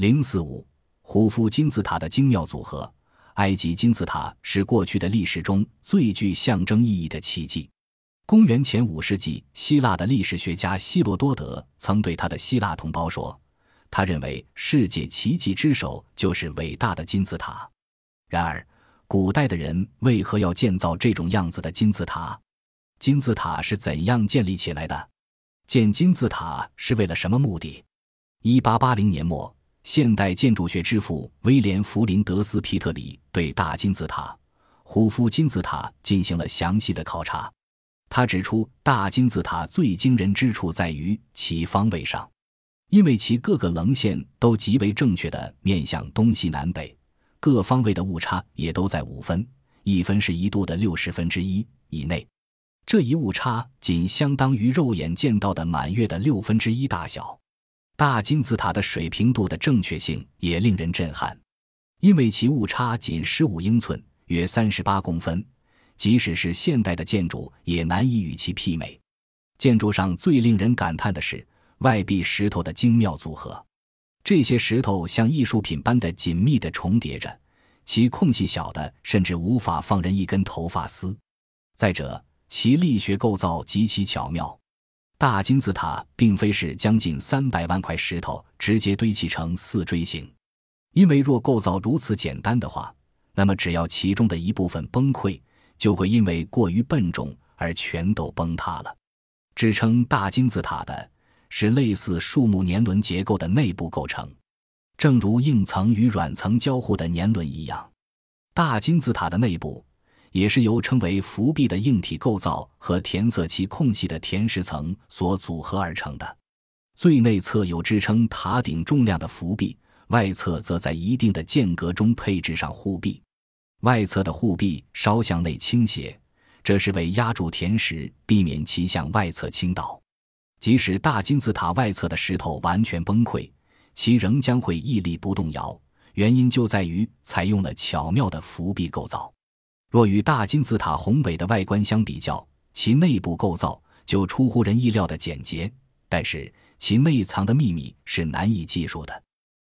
零四五，胡夫金字塔的精妙组合。埃及金字塔是过去的历史中最具象征意义的奇迹。公元前五世纪，希腊的历史学家希罗多德曾对他的希腊同胞说：“他认为世界奇迹之首就是伟大的金字塔。”然而，古代的人为何要建造这种样子的金字塔？金字塔是怎样建立起来的？建金字塔是为了什么目的？一八八零年末。现代建筑学之父威廉·弗林德斯·皮特里对大金字塔、胡夫金字塔进行了详细的考察。他指出，大金字塔最惊人之处在于其方位上，因为其各个棱线都极为正确的面向东西南北，各方位的误差也都在五分，一分是一度的六十分之一以内。这一误差仅相当于肉眼见到的满月的六分之一大小。大金字塔的水平度的正确性也令人震撼，因为其误差仅十五英寸，约三十八公分，即使是现代的建筑也难以与其媲美。建筑上最令人感叹的是外壁石头的精妙组合，这些石头像艺术品般的紧密地重叠着，其空隙小的甚至无法放人一根头发丝。再者，其力学构造极其巧妙。大金字塔并非是将近三百万块石头直接堆砌成四锥形，因为若构造如此简单的话，那么只要其中的一部分崩溃，就会因为过于笨重而全都崩塌了。支撑大金字塔的是类似树木年轮结构的内部构成，正如硬层与软层交互的年轮一样，大金字塔的内部。也是由称为浮壁的硬体构造和填塞其空隙的填石层所组合而成的。最内侧有支撑塔顶重量的浮壁，外侧则在一定的间隔中配置上护壁。外侧的护壁稍向内倾斜，这是为压住填石，避免其向外侧倾倒。即使大金字塔外侧的石头完全崩溃，其仍将会屹立不动摇。原因就在于采用了巧妙的浮壁构造。若与大金字塔宏伟的外观相比较，其内部构造就出乎人意料的简洁，但是其内藏的秘密是难以计数的。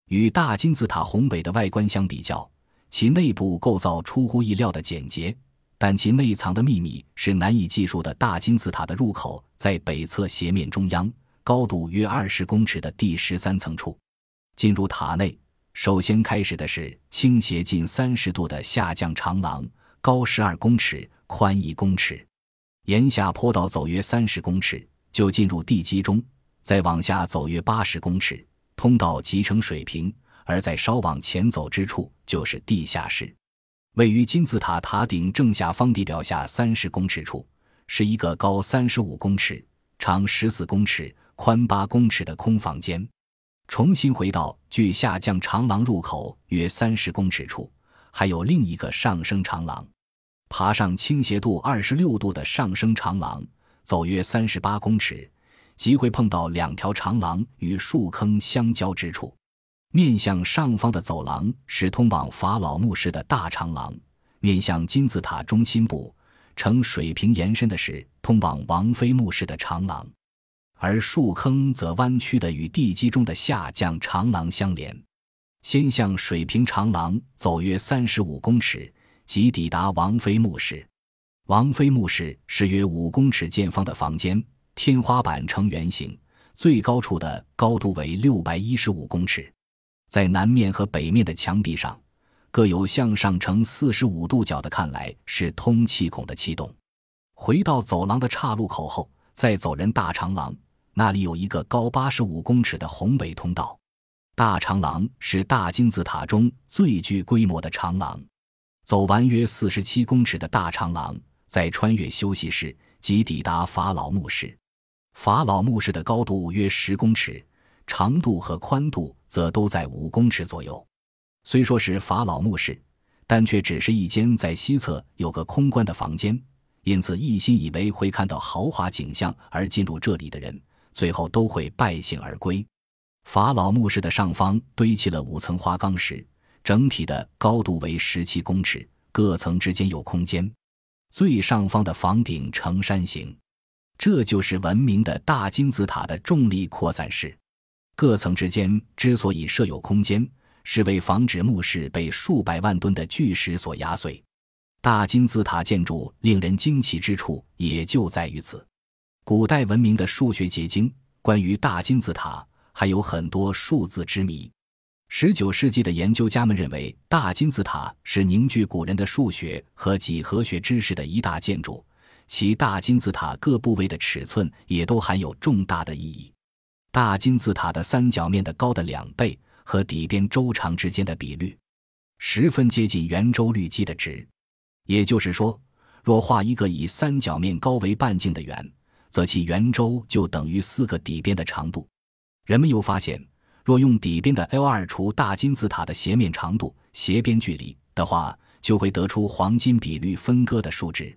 与大金字塔宏伟的外观相比较，其内部构造出乎意料的简洁，但其内藏的秘密是难以计数的。大金字塔的入口在北侧斜面中央，高度约二十公尺的第十三层处。进入塔内，首先开始的是倾斜近三十度的下降长廊。高十二公尺，宽一公尺，沿下坡道走约三十公尺，就进入地基中；再往下走约八十公尺，通道即成水平；而在稍往前走之处，就是地下室。位于金字塔塔顶正下方地表下三十公尺处，是一个高三十五公尺、长十四公尺、宽八公尺的空房间。重新回到距下降长廊入口约三十公尺处。还有另一个上升长廊，爬上倾斜度二十六度的上升长廊，走约三十八公尺，即会碰到两条长廊与树坑相交之处。面向上方的走廊是通往法老墓室的大长廊，面向金字塔中心部呈水平延伸的是通往王妃墓室的长廊，而树坑则弯曲的与地基中的下降长廊相连。先向水平长廊走约三十五公尺，即抵达王妃墓室。王妃墓室是约五公尺见方的房间，天花板呈圆形，最高处的高度为六百一十五公尺。在南面和北面的墙壁上，各有向上呈四十五度角的，看来是通气孔的气洞。回到走廊的岔路口后，再走人大长廊，那里有一个高八十五公尺的宏伟通道。大长廊是大金字塔中最具规模的长廊，走完约四十七公尺的大长廊，再穿越休息室，即抵达法老墓室。法老墓室的高度约十公尺，长度和宽度则都在五公尺左右。虽说是法老墓室，但却只是一间在西侧有个空关的房间，因此一心以为会看到豪华景象而进入这里的人，最后都会败兴而归。法老墓室的上方堆砌了五层花岗石，整体的高度为十七公尺，各层之间有空间。最上方的房顶呈山形，这就是闻名的大金字塔的重力扩散式。各层之间之所以设有空间，是为防止墓室被数百万吨的巨石所压碎。大金字塔建筑令人惊奇之处也就在于此。古代文明的数学结晶，关于大金字塔还有很多数字之谜。十九世纪的研究家们认为，大金字塔是凝聚古人的数学和几何学知识的一大建筑，其大金字塔各部位的尺寸也都含有重大的意义。大金字塔的三角面的高的两倍和底边周长之间的比率，十分接近圆周率积的值。也就是说，若画一个以三角面高为半径的圆，则其圆周就等于四个底边的长度。人们又发现，若用底边的 L 二除大金字塔的斜面长度、斜边距离的话，就会得出黄金比率分割的数值。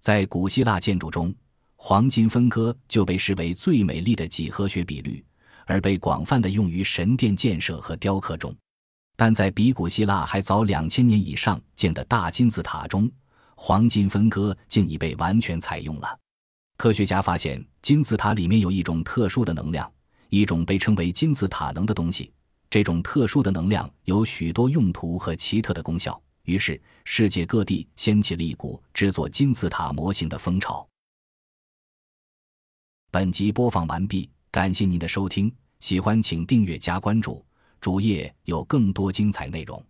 在古希腊建筑中，黄金分割就被视为最美丽的几何学比率，而被广泛的用于神殿建设和雕刻中。但在比古希腊还早两千年以上建的大金字塔中，黄金分割竟已被完全采用了。科学家发现，金字塔里面有一种特殊的能量，一种被称为金字塔能的东西。这种特殊的能量有许多用途和奇特的功效。于是，世界各地掀起了一股制作金字塔模型的风潮。本集播放完毕，感谢您的收听，喜欢请订阅加关注。主页有更多精彩内容。